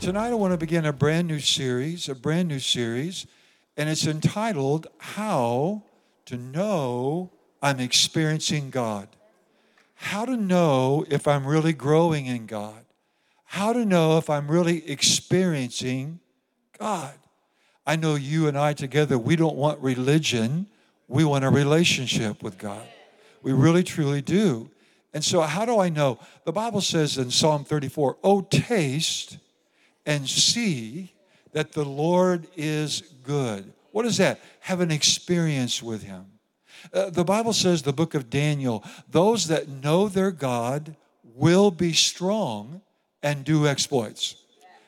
Tonight, I want to begin a brand new series, a brand new series, and it's entitled How to Know I'm Experiencing God. How to know if I'm really growing in God. How to know if I'm really experiencing God. I know you and I together, we don't want religion, we want a relationship with God. We really, truly do. And so, how do I know? The Bible says in Psalm 34, Oh, taste and see that the Lord is good. What is that? Have an experience with Him. Uh, the Bible says, the book of Daniel, those that know their God will be strong and do exploits.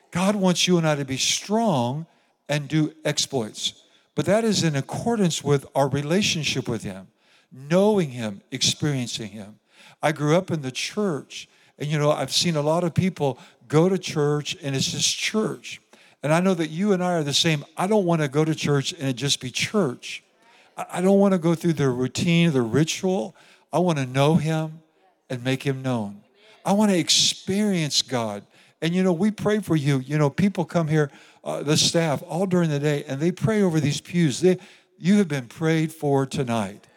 God wants you and I to be strong and do exploits. But that is in accordance with our relationship with Him, knowing Him, experiencing Him. I grew up in the church, and you know, I've seen a lot of people go to church and it's just church. And I know that you and I are the same. I don't want to go to church and it just be church. I don't want to go through the routine, the ritual. I want to know Him and make Him known. I want to experience God. And you know, we pray for you. You know, people come here, uh, the staff, all during the day, and they pray over these pews. They, you have been prayed for tonight.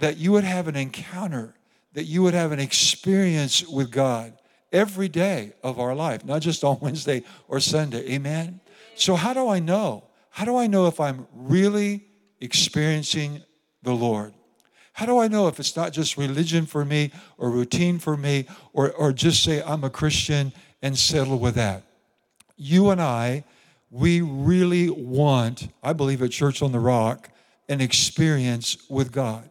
That you would have an encounter, that you would have an experience with God every day of our life, not just on Wednesday or Sunday. Amen? So, how do I know? How do I know if I'm really experiencing the Lord? How do I know if it's not just religion for me or routine for me or, or just say I'm a Christian and settle with that? You and I, we really want, I believe at Church on the Rock, an experience with God.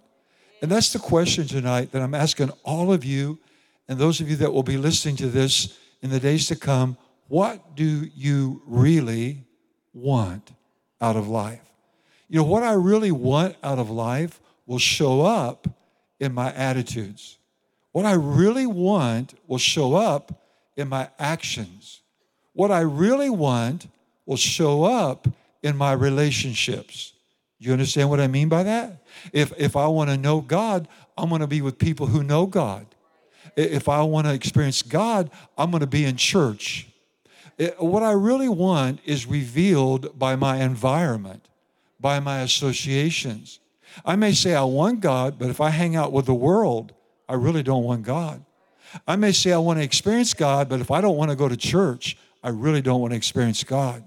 And that's the question tonight that I'm asking all of you and those of you that will be listening to this in the days to come. What do you really want out of life? You know, what I really want out of life will show up in my attitudes. What I really want will show up in my actions. What I really want will show up in my relationships. You understand what I mean by that? If, if I want to know God, I'm going to be with people who know God. If I want to experience God, I'm going to be in church. What I really want is revealed by my environment by my associations. I may say I want God, but if I hang out with the world, I really don't want God. I may say I want to experience God, but if I don't want to go to church, I really don't want to experience God.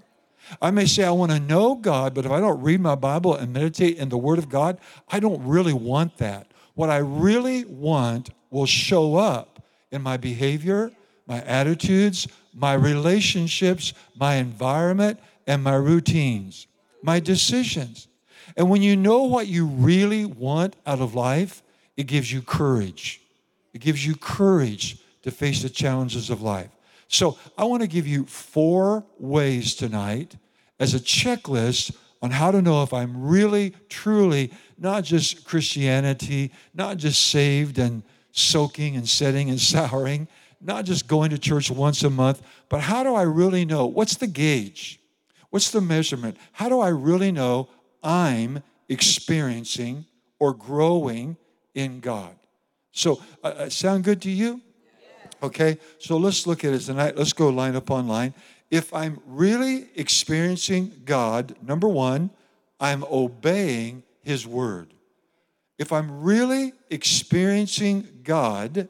I may say I want to know God, but if I don't read my Bible and meditate in the Word of God, I don't really want that. What I really want will show up in my behavior, my attitudes, my relationships, my environment, and my routines my decisions. And when you know what you really want out of life, it gives you courage. It gives you courage to face the challenges of life. So, I want to give you four ways tonight as a checklist on how to know if I'm really, truly not just Christianity, not just saved and soaking and setting and souring, not just going to church once a month, but how do I really know? What's the gauge? What's the measurement? How do I really know I'm experiencing or growing in God? So, uh, uh, sound good to you? Okay, so let's look at it tonight. Let's go line upon line. If I'm really experiencing God, number one, I'm obeying His word. If I'm really experiencing God,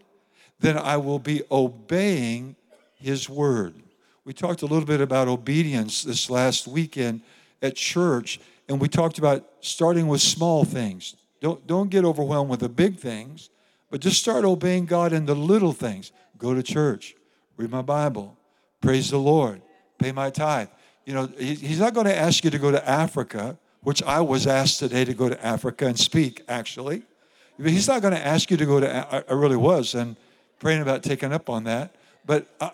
then I will be obeying His word. We talked a little bit about obedience this last weekend at church, and we talked about starting with small things. Don't, don't get overwhelmed with the big things, but just start obeying God in the little things. Go to church, read my Bible, praise the Lord, pay my tithe. You know, he's not going to ask you to go to Africa, which I was asked today to go to Africa and speak, actually. He's not going to ask you to go to, I really was, and praying about taking up on that. But I,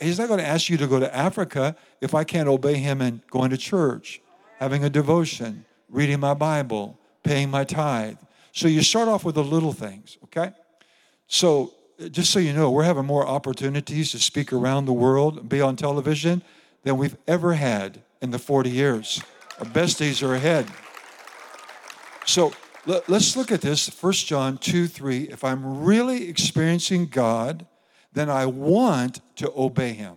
I, he's not going to ask you to go to Africa if I can't obey him and going to church. having a devotion, reading my Bible, paying my tithe. So you start off with the little things, okay? So just so you know, we're having more opportunities to speak around the world, be on television than we've ever had in the 40 years. Our best days are ahead. So let, us look at this 1 John 2 3. If I'm really experiencing God, then I want to obey Him.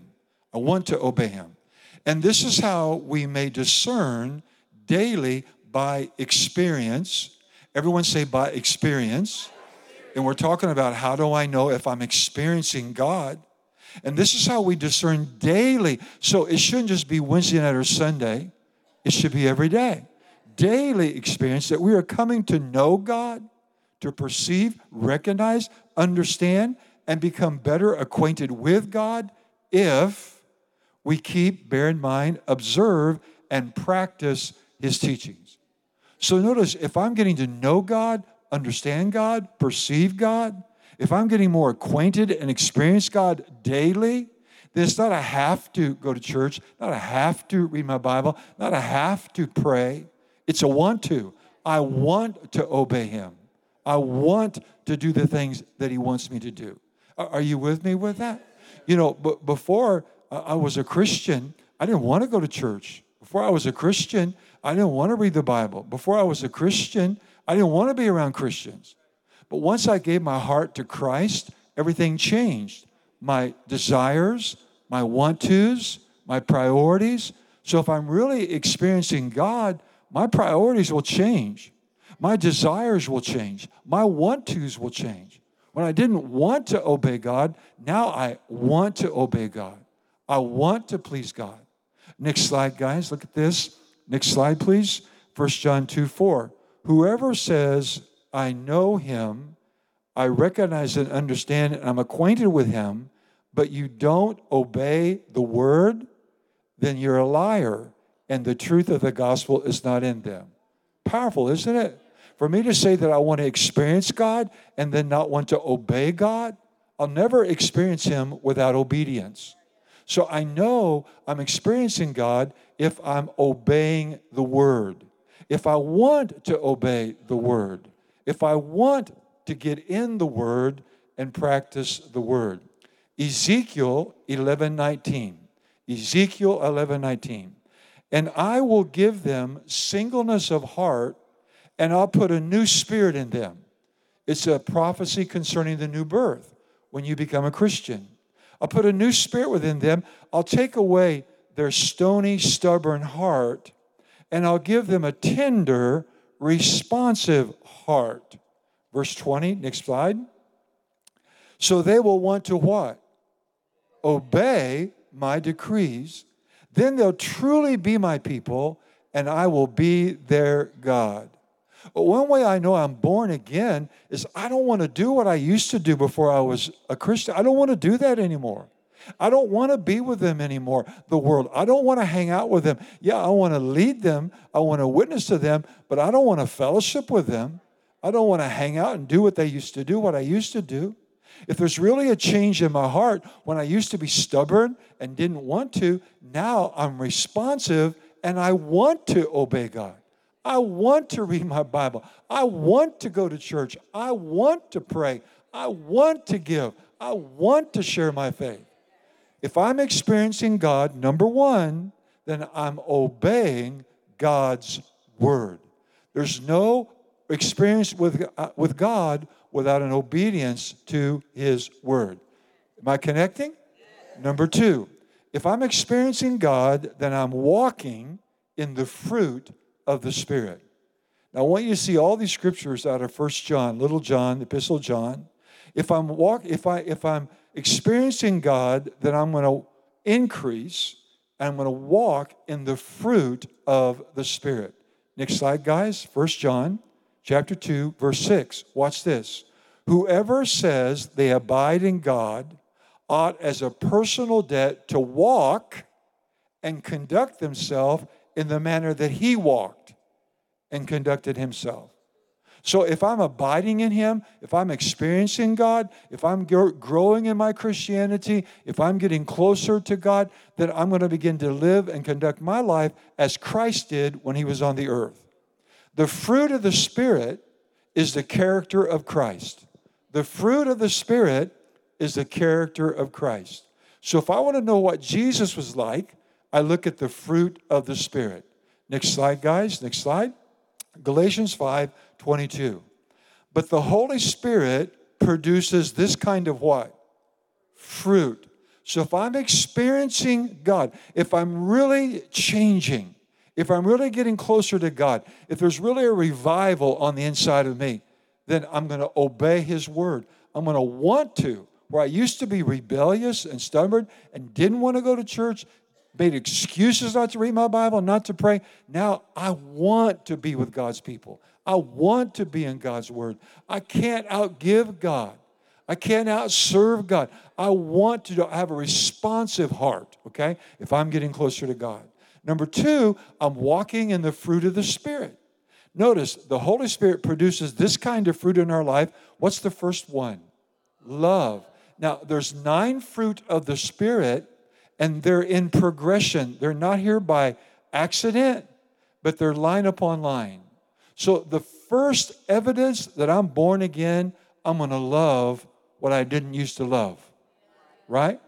I want to obey Him. And this is how we may discern daily by experience. Everyone say by experience. And we're talking about how do I know if I'm experiencing God? And this is how we discern daily. So it shouldn't just be Wednesday night or Sunday, it should be every day. Daily experience that we are coming to know God, to perceive, recognize, understand, and become better acquainted with God if we keep, bear in mind, observe, and practice His teachings. So notice if I'm getting to know God, understand God, perceive God, if I'm getting more acquainted and experience God daily, then it's not a have to go to church, not a have to read my Bible, not a have to pray. It's a want to. I want to obey Him. I want to do the things that He wants me to do. Are you with me with that? You know, but before uh, I was a Christian, I didn't want to go to church. Before I was a Christian, I didn't want to read the Bible. Before I was a Christian, I didn't want to be around Christians. But once I gave my heart to Christ, everything changed. My desires, my want tos, my priorities. So if I'm really experiencing God, my priorities will change. My desires will change. My want tos will change. When I didn't want to obey God, now I want to obey God. I want to please God. Next slide, guys. Look at this. Next slide, please. 1 John 2 4. Whoever says, I know him, I recognize and understand, and I'm acquainted with him, but you don't obey the word, then you're a liar, and the truth of the gospel is not in them. Powerful, isn't it? For me to say that I want to experience God and then not want to obey God, I'll never experience Him without obedience. So I know I'm experiencing God if I'm obeying the Word if I want to obey the word, if I want to get in the word and practice the word. Ezekiel 11:19. Ezekiel 11:19. And I will give them singleness of heart and I'll put a new spirit in them. It's a prophecy concerning the new birth when you become a Christian. I'll put a new spirit within them. I'll take away their stony, stubborn heart and I'll give them a tender, responsive heart. Verse 20, next slide. So they will want to what? Obey my decrees. Then they'll truly be my people, and I will be their God. But one way I know I'm born again is I don't want to do what I used to do before I was a Christian. I don't want to do that anymore. I don't want to be with them anymore, the world. I don't want to hang out with them. Yeah, I want to lead them, I want to witness to them, but I don't want to fellowship with them. I don't want to hang out and do what they used to do, what I used to do. If there's really a change in my heart, when I used to be stubborn and didn't want to, now I'm responsive and I want to obey God. I want to read my Bible. I want to go to church. I want to pray. I want to give. I want to share my faith. If I'm experiencing God, number one, then I'm obeying God's word. There's no experience with, uh, with God without an obedience to his word. Am I connecting? Number two, if I'm experiencing God, then I'm walking in the fruit of the Spirit. Now, I want you to see all these scriptures out of First John, Little John, Epistle John. If I'm walk, if I if I'm experiencing God that I'm going to increase and I'm going to walk in the fruit of the Spirit. Next slide, guys. First John chapter 2, verse 6. Watch this. Whoever says they abide in God ought as a personal debt to walk and conduct themselves in the manner that he walked and conducted himself. So if I'm abiding in Him, if I'm experiencing God, if I'm growing in my Christianity, if I'm getting closer to God, then I'm going to begin to live and conduct my life as Christ did when He was on the earth. The fruit of the Spirit is the character of Christ. The fruit of the Spirit is the character of Christ. So if I want to know what Jesus was like, I look at the fruit of the Spirit. Next slide, guys. Next slide. Galatians 5 22. But the Holy Spirit produces this kind of what? Fruit. So if I'm experiencing God, if I'm really changing, if I'm really getting closer to God, if there's really a revival on the inside of me, then I'm going to obey His word. I'm going to want to. Where I used to be rebellious and stubborn and didn't want to go to church, made excuses not to read my Bible, not to pray. Now I want to be with God's people. I want to be in God's Word. I can't outgive God. I can't outserve God. I want to have a responsive heart, okay, if I'm getting closer to God. Number two, I'm walking in the fruit of the Spirit. Notice the Holy Spirit produces this kind of fruit in our life. What's the first one? Love. Now, there's nine fruit of the Spirit and they're in progression. They're not here by accident, but they're line upon line. So the first evidence that I'm born again, I'm going to love what I didn't used to love. Right?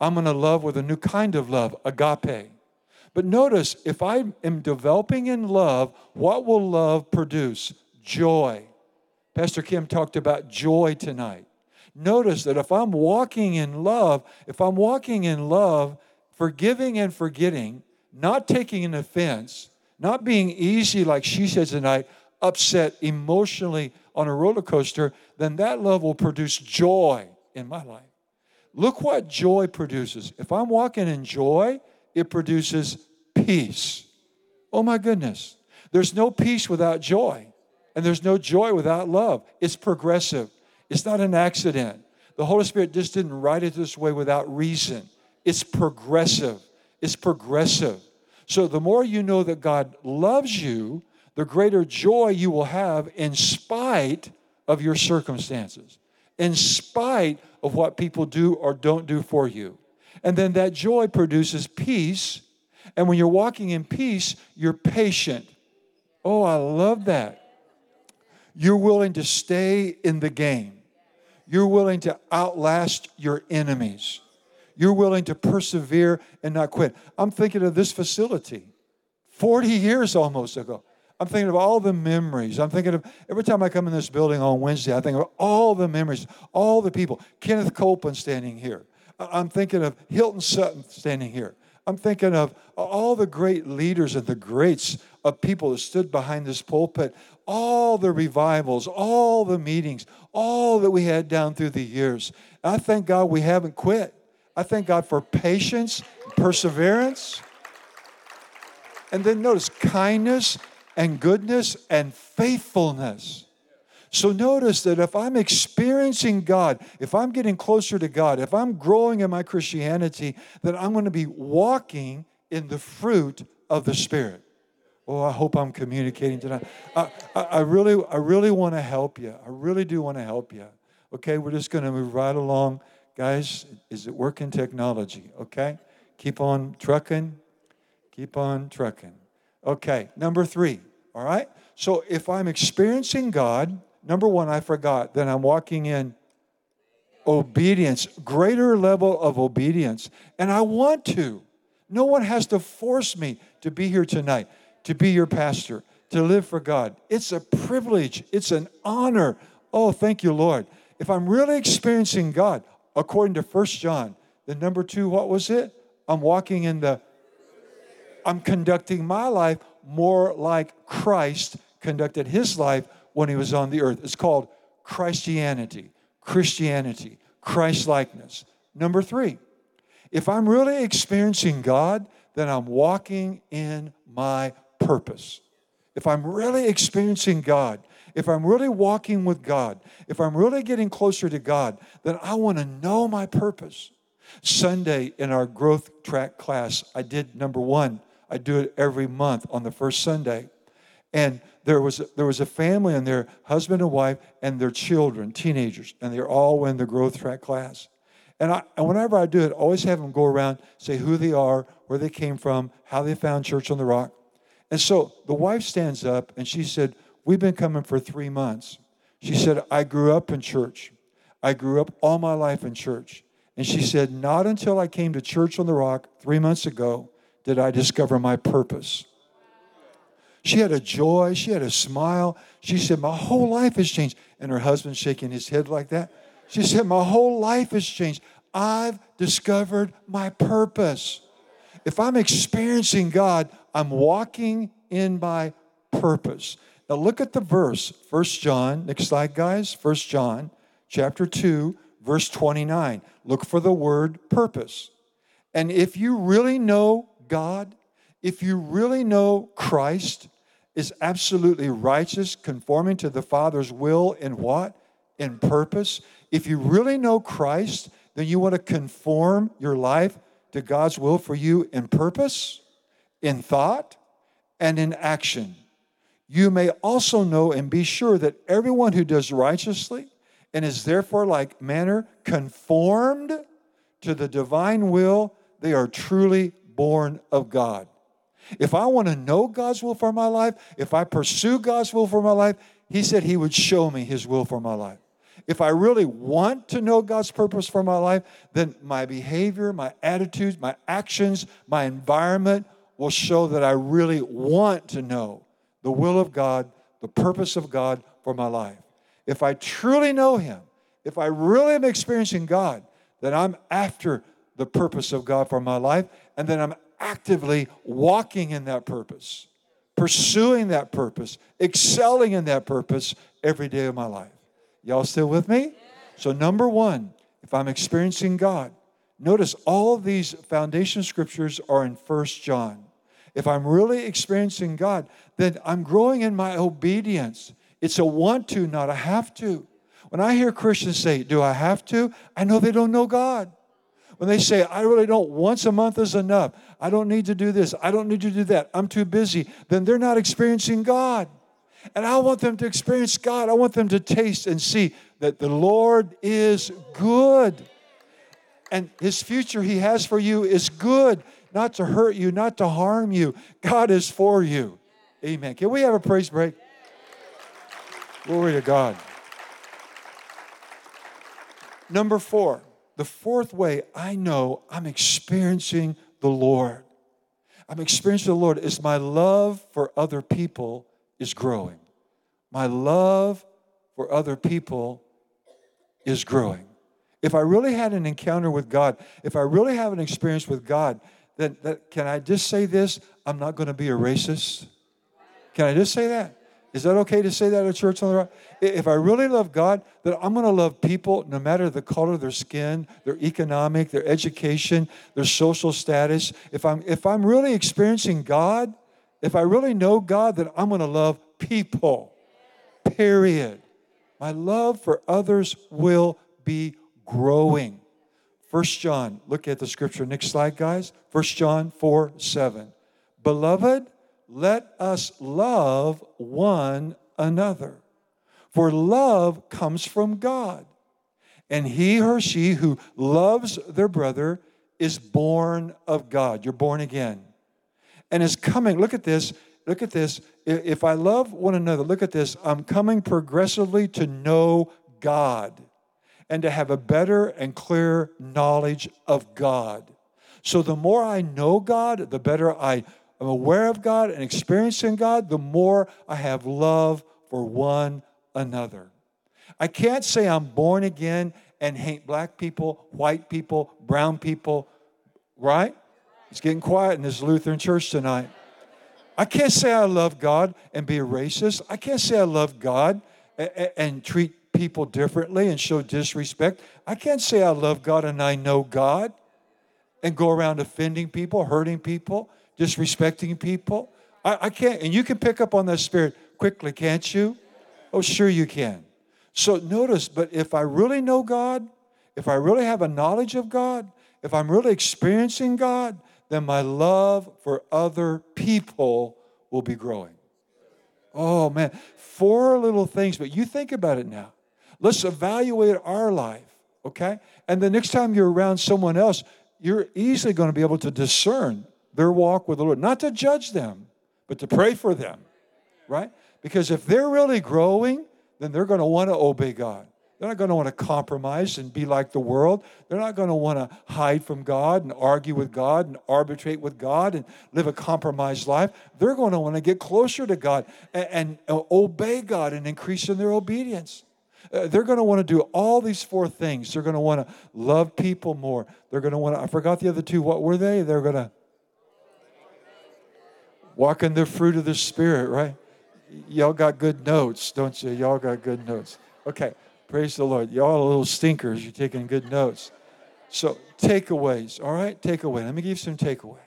I'm going to love with a new kind of love, agape. But notice, if I am developing in love, what will love produce? Joy. Pastor Kim talked about joy tonight notice that if I'm walking in love, if I'm walking in love, forgiving and forgetting, not taking an offense, not being easy, like she said tonight, upset emotionally on a roller coaster, then that love will produce joy in my life. Look what joy produces. If I'm walking in joy, it produces peace. Oh my goodness. There's no peace without joy, and there's no joy without love. It's progressive. It's not an accident. The Holy Spirit just didn't write it this way without reason. It's progressive. It's progressive. So the more you know that God loves you, the greater joy you will have in spite of your circumstances, in spite of what people do or don't do for you. And then that joy produces peace. And when you're walking in peace, you're patient. Oh, I love that. You're willing to stay in the game. You're willing to outlast your enemies. You're willing to persevere and not quit. I'm thinking of this facility 40 years almost ago. I'm thinking of all the memories. I'm thinking of every time I come in this building on Wednesday, I think of all the memories, all the people. Kenneth Copeland standing here. I'm thinking of Hilton Sutton standing here. I'm thinking of all the great leaders and the greats of people that stood behind this pulpit, all the revivals, all the meetings, all that we had down through the years. I thank God we haven't quit. I thank God for patience, perseverance. And then notice kindness and goodness and faithfulness. So notice that if I'm experiencing God, if I'm getting closer to God, if I'm growing in my Christianity, then I'm going to be walking in the fruit of the Spirit. Oh, I hope I'm communicating tonight. I, I, I really, I really want to help you. I really do want to help you. Okay, we're just going to move right along. Guys, is it working technology? Okay, keep on trucking. Keep on trucking. Okay, number three. All right, so if I'm experiencing God, number one, I forgot, then I'm walking in obedience, greater level of obedience. And I want to. No one has to force me to be here tonight, to be your pastor, to live for God. It's a privilege, it's an honor. Oh, thank you, Lord. If I'm really experiencing God, according to First John, the number two, what was it? I'm walking in the, I'm conducting my life more like Christ conducted his life when he was on the earth. It's called Christianity, Christianity, Christ likeness. Number three, if I'm really experiencing God, then I'm walking in my purpose. If I'm really experiencing God, if I'm really walking with God, if I'm really getting closer to God, then I want to know my purpose. Sunday in our growth track class, I did number one. I do it every month on the first Sunday. And there was, there was a family and their husband and wife and their children, teenagers, and they're all in the growth track class. And, I, and whenever I do it, I always have them go around, say who they are, where they came from, how they found Church on the Rock. And so the wife stands up and she said, We've been coming for three months. She said, I grew up in church. I grew up all my life in church. And she said, Not until I came to Church on the Rock three months ago did I discover my purpose. She had a joy, she had a smile. She said, My whole life has changed. And her husband shaking his head like that. She said, My whole life has changed. I've discovered my purpose. If I'm experiencing God, I'm walking in my purpose. Now look at the verse, 1 John, next slide, guys. 1 John chapter 2, verse 29. Look for the word purpose. And if you really know God, if you really know Christ is absolutely righteous, conforming to the Father's will in what? In purpose. If you really know Christ, then you want to conform your life to God's will for you in purpose, in thought, and in action. You may also know and be sure that everyone who does righteously and is therefore like manner conformed to the divine will, they are truly born of God. If I want to know God's will for my life, if I pursue God's will for my life, He said He would show me His will for my life. If I really want to know God's purpose for my life, then my behavior, my attitudes, my actions, my environment will show that I really want to know the will of God, the purpose of God for my life. If I truly know Him, if I really am experiencing God, then I'm after the purpose of God for my life, and then I'm actively walking in that purpose, pursuing that purpose, excelling in that purpose every day of my life. Y'all still with me? So, number one, if I'm experiencing God, notice all these foundation scriptures are in First John. If I'm really experiencing God, then I'm growing in my obedience. It's a want to, not a have to. When I hear Christians say, Do I have to? I know they don't know God. When they say, I really don't, once a month is enough. I don't need to do this. I don't need to do that. I'm too busy. Then they're not experiencing God. And I want them to experience God. I want them to taste and see that the Lord is good. And His future He has for you is good, not to hurt you, not to harm you. God is for you. Amen. Can we have a praise break? Glory to God. Number four, the fourth way I know I'm experiencing the Lord. I'm experiencing the Lord is my love for other people is growing. My love for other people is growing. If I really had an encounter with God, if I really have an experience with God, then, then can I just say this? I'm not going to be a racist. Can I just say that? Is that okay to say that at church on the rock? If I really love God, then I'm going to love people no matter the color of their skin, their economic, their education, their social status. If I'm if I'm really experiencing God, if I really know God, then I'm going to love people. Period. My love for others will be growing. First John, look at the scripture. Next slide, guys. First John 4 7. Beloved, let us love one another. For love comes from God. And he or she who loves their brother is born of God. You're born again. And is coming, look at this, look at this. If I love one another, look at this. I'm coming progressively to know God and to have a better and clearer knowledge of God. So the more I know God, the better I am aware of God and experiencing God, the more I have love for one another. I can't say I'm born again and hate black people, white people, brown people, right? It's getting quiet in this Lutheran church tonight. I can't say I love God and be a racist. I can't say I love God and, and treat people differently and show disrespect. I can't say I love God and I know God and go around offending people, hurting people, disrespecting people. I, I can't, and you can pick up on that spirit quickly, can't you? Oh, sure you can. So notice, but if I really know God, if I really have a knowledge of God, if I'm really experiencing God, then my love for other people will be growing. Oh, man. Four little things, but you think about it now. Let's evaluate our life, okay? And the next time you're around someone else, you're easily going to be able to discern their walk with the Lord. Not to judge them, but to pray for them, right? Because if they're really growing, then they're going to want to obey God. They're not going to want to compromise and be like the world. They're not going to want to hide from God and argue with God and arbitrate with God and live a compromised life. They're going to want to get closer to God and, and uh, obey God and increase in their obedience. Uh, they're going to want to do all these four things. They're going to want to love people more. They're going to want to, I forgot the other two. What were they? They're going to walk in the fruit of the Spirit, right? Y'all got good notes, don't you? Y'all got good notes. Okay, praise the Lord. Y'all little stinkers. You're taking good notes. So, takeaways, all right? Takeaway. Let me give you some takeaway.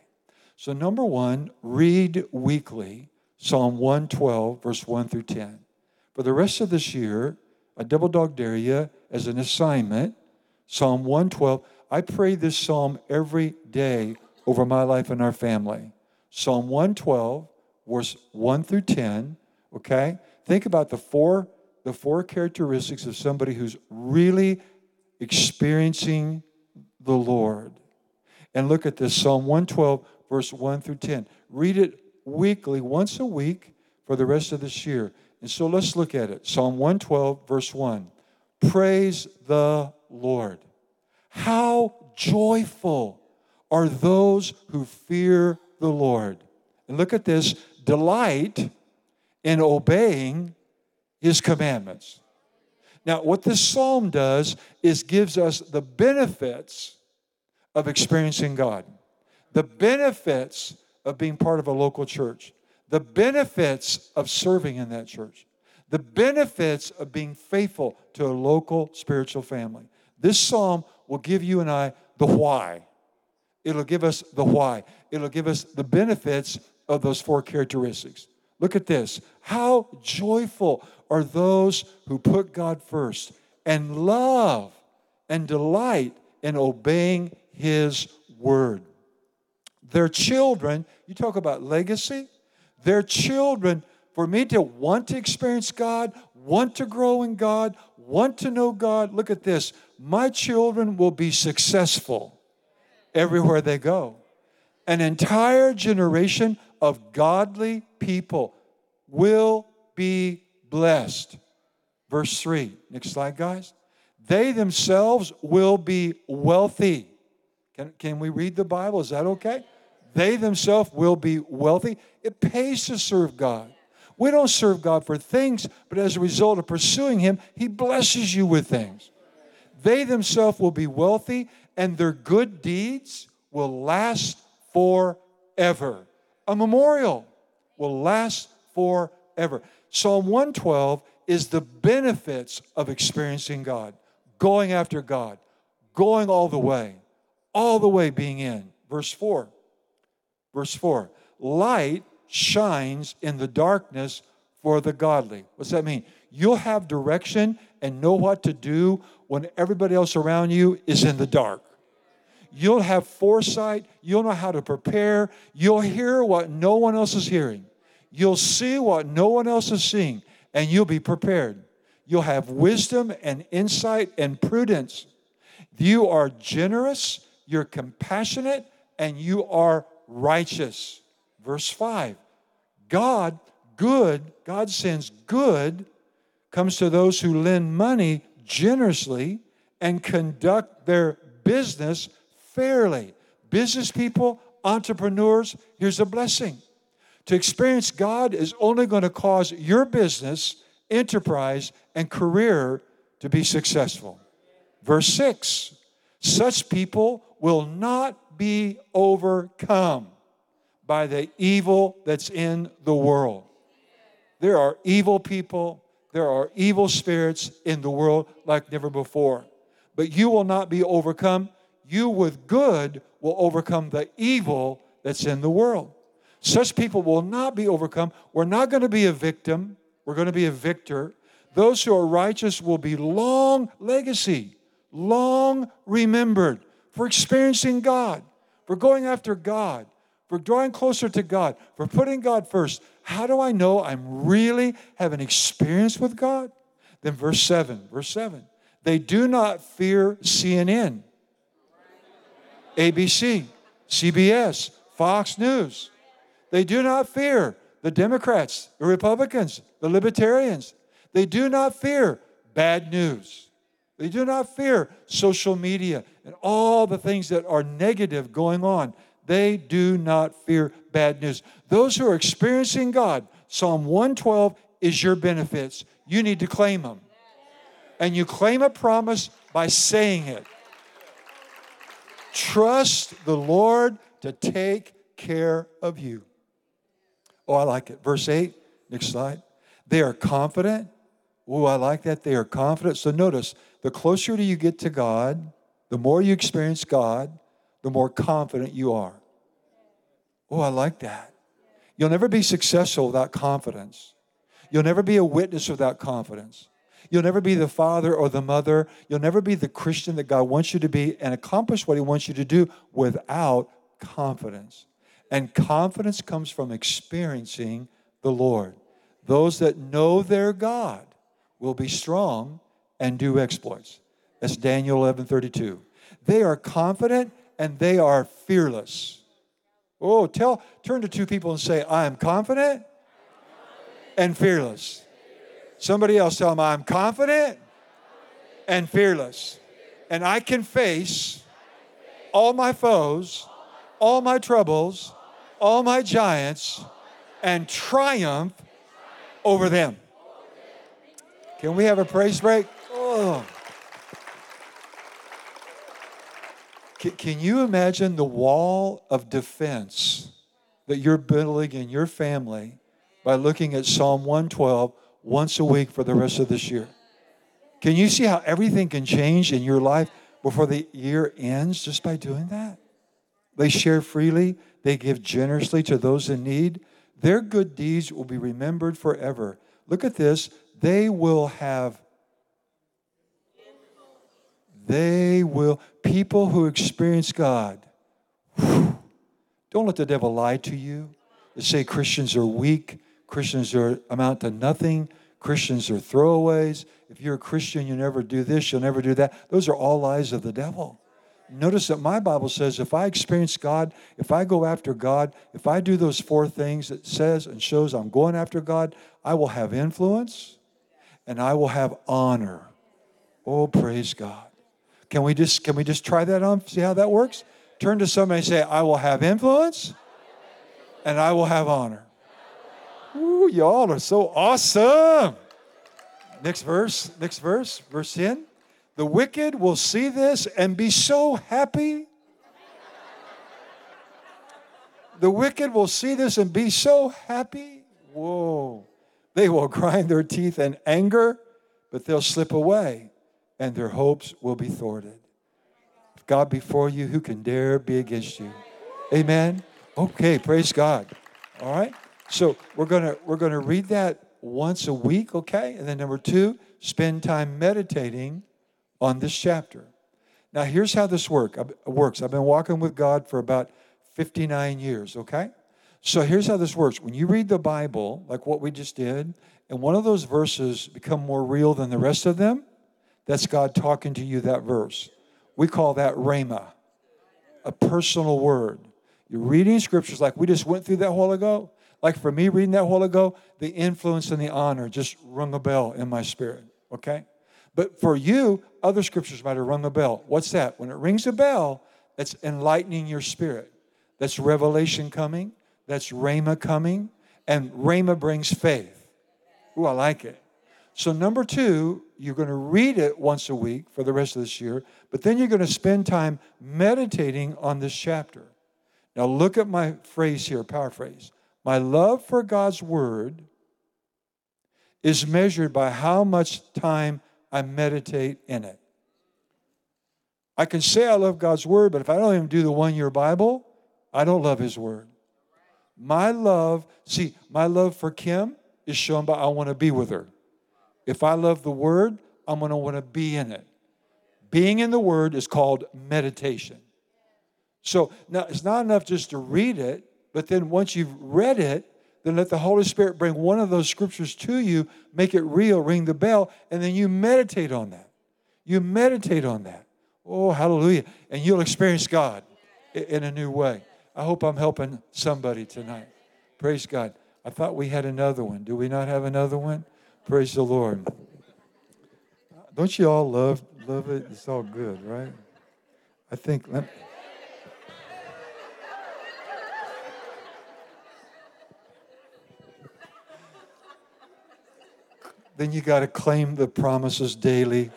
So, number one, read weekly Psalm 112, verse 1 through 10. For the rest of this year, I double dog dare you as an assignment, Psalm 112. I pray this psalm every day over my life and our family. Psalm 112, verse 1 through 10 okay? Think about the four the four characteristics of somebody who's really experiencing the Lord. And look at this Psalm 112 verse 1 through 10. Read it weekly, once a week for the rest of this year. And so let's look at it. Psalm 112 verse 1. Praise the Lord. How joyful are those who fear the Lord. And look at this delight in obeying his commandments. Now, what this psalm does is gives us the benefits of experiencing God, the benefits of being part of a local church, the benefits of serving in that church, the benefits of being faithful to a local spiritual family. This psalm will give you and I the why. It'll give us the why. It'll give us the benefits of those four characteristics. Look at this. How joyful are those who put God first and love and delight in obeying His word. Their children, you talk about legacy, their children, for me to want to experience God, want to grow in God, want to know God, look at this. My children will be successful everywhere they go. An entire generation of godly people will be blessed. Verse 3. Next slide, guys. They themselves will be wealthy. Can, can we read the Bible? Is that okay? They themselves will be wealthy. It pays to serve God. We don't serve God for things, but as a result of pursuing Him, He blesses you with things. They themselves will be wealthy, and their good deeds will last forever a memorial will last forever. Psalm 112 is the benefits of experiencing God, going after God, going all the way, all the way being in. Verse 4. Verse 4 Light shines in the darkness for the godly. What's that mean? You'll have direction and know what to do when everybody else around you is in the dark. You'll have foresight. You'll know how to prepare. You'll hear what no one else is hearing. You'll see what no one else is seeing, and you'll be prepared. You'll have wisdom and insight and prudence. You are generous, you're compassionate, and you are righteous. Verse 5 God, good, God sends good, comes to those who lend money generously and conduct their business fairly. Business people, entrepreneurs, here's a blessing. To experience God is only going to cause your business, enterprise, and career to be successful. Verse 6 Such people will not be overcome by the evil that's in the world. There are evil people, there are evil spirits in the world like never before. But you will not be overcome you with good will overcome the evil that's in the world. Such people will not be overcome. We're not going to be a victim, we're going to be a victor. Those who are righteous will be long legacy, long remembered for experiencing God, for going after God, for drawing closer to God, for putting God first. How do I know I'm really having experience with God? Then verse 7, verse 7. They do not fear CNN, ABC, CBS, Fox News. They do not fear the Democrats, the Republicans, the Libertarians. They do not fear bad news. They do not fear social media and all the things that are negative going on. They do not fear bad news. Those who are experiencing God, Psalm 112 is your benefits. You need to claim them. And you claim a promise by saying it. Trust the Lord to take care of you. Oh, I like it. Verse 8, next slide. They are confident. Oh, I like that. They are confident. So notice, the closer you get to God, the more you experience God, the more confident you are. Oh, I like that. You'll never be successful without confidence. You'll never be a witness without confidence. You'll never be the father or the mother. You'll never be the Christian that God wants you to be and accomplish what He wants you to do without confidence. And confidence comes from experiencing the Lord. Those that know their God will be strong and do exploits. That's Daniel 11 32. They are confident and they are fearless. Oh, tell, turn to two people and say, I am confident and fearless. Somebody else tell them, I'm confident and fearless. And I can face all my foes, all my troubles, all my giants, and triumph over them. Can we have a praise break? Can you imagine the wall of defense that you're building in your family by looking at Psalm 112 once a week for the rest of this year? Can you see how everything can change in your life before the year ends just by doing that? They share freely, they give generously to those in need. Their good deeds will be remembered forever. Look at this. They will have they will, people who experience God, don't let the devil lie to you. They say Christians are weak, Christians are amount to nothing, Christians are throwaways. If you're a Christian, you never do this, you'll never do that. Those are all lies of the devil. Notice that my Bible says if I experience God, if I go after God, if I do those four things that says and shows I'm going after God, I will have influence and I will have honor. Oh, praise God. Can we just can we just try that on? See how that works? Turn to somebody and say, I will have influence and I will have honor. Ooh, y'all are so awesome. Next verse, next verse, verse 10. The wicked will see this and be so happy. The wicked will see this and be so happy. Whoa. They will grind their teeth in anger, but they'll slip away and their hopes will be thwarted. If God before you, who can dare be against you? Amen. Okay, praise God. All right. So we're gonna we're gonna read that once a week, okay? And then number two, spend time meditating on this chapter. Now here's how this work uh, works. I've been walking with God for about 59 years, okay? So here's how this works. When you read the Bible, like what we just did, and one of those verses become more real than the rest of them, that's God talking to you that verse. We call that rhema, a personal word. You're reading scriptures like we just went through that while ago. Like for me reading that while ago, the influence and the honor just rung a bell in my spirit, okay? But for you, other scriptures might have rung a bell. What's that? When it rings a bell, that's enlightening your spirit. That's revelation coming. That's rhema coming. And rhema brings faith. Ooh, I like it. So, number two, you're going to read it once a week for the rest of this year, but then you're going to spend time meditating on this chapter. Now, look at my phrase here, paraphrase. My love for God's word is measured by how much time I meditate in it. I can say I love God's word, but if I don't even do the one year Bible, I don't love his word. My love, see, my love for Kim is shown by I want to be with her. If I love the Word, I'm going to want to be in it. Being in the Word is called meditation. So now it's not enough just to read it, But then once you've read it, then let the Holy Spirit bring one of those scriptures to you, make it real, ring the bell, and then you meditate on that. You meditate on that. Oh, hallelujah. And you'll experience God in a new way. I hope I'm helping somebody tonight. Praise God. I thought we had another one. Do we not have another one? Praise the Lord. Don't you all love love it? It's all good, right? I think. Let, then you got to claim the promises daily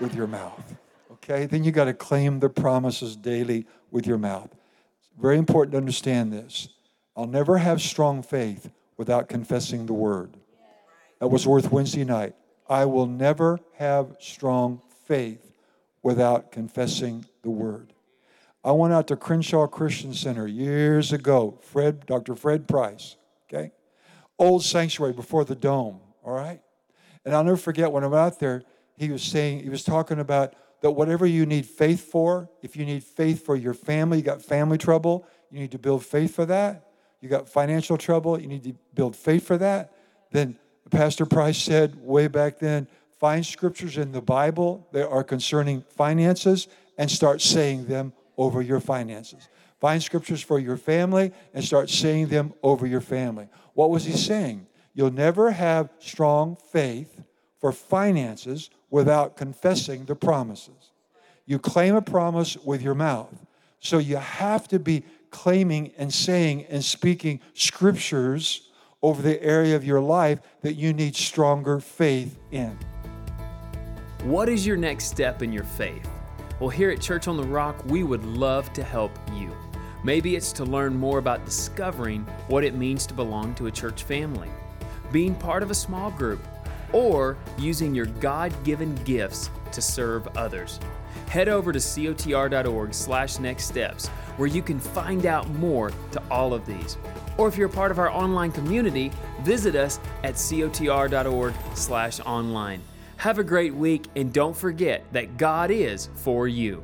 with your mouth. Okay? Then you got to claim the promises daily with your mouth. It's very important to understand this. I'll never have strong faith without confessing the word. That was worth Wednesday night. I will never have strong faith without confessing the word. I went out to Crenshaw Christian Center years ago. Fred, Dr. Fred Price, okay? Old sanctuary before the dome, all right? And I'll never forget when I went out there, he was saying, he was talking about that whatever you need faith for, if you need faith for your family, you got family trouble, you need to build faith for that. You got financial trouble, you need to build faith for that. Then Pastor Price said way back then, find scriptures in the Bible that are concerning finances and start saying them over your finances. Find scriptures for your family and start saying them over your family. What was he saying? You'll never have strong faith for finances without confessing the promises. You claim a promise with your mouth. So you have to be claiming and saying and speaking scriptures over the area of your life that you need stronger faith in. What is your next step in your faith? Well, here at Church on the Rock, we would love to help you. Maybe it's to learn more about discovering what it means to belong to a church family being part of a small group, or using your God given gifts to serve others. Head over to cotr.org slash next steps where you can find out more to all of these. Or if you're a part of our online community, visit us at cotr.org slash online. Have a great week and don't forget that God is for you.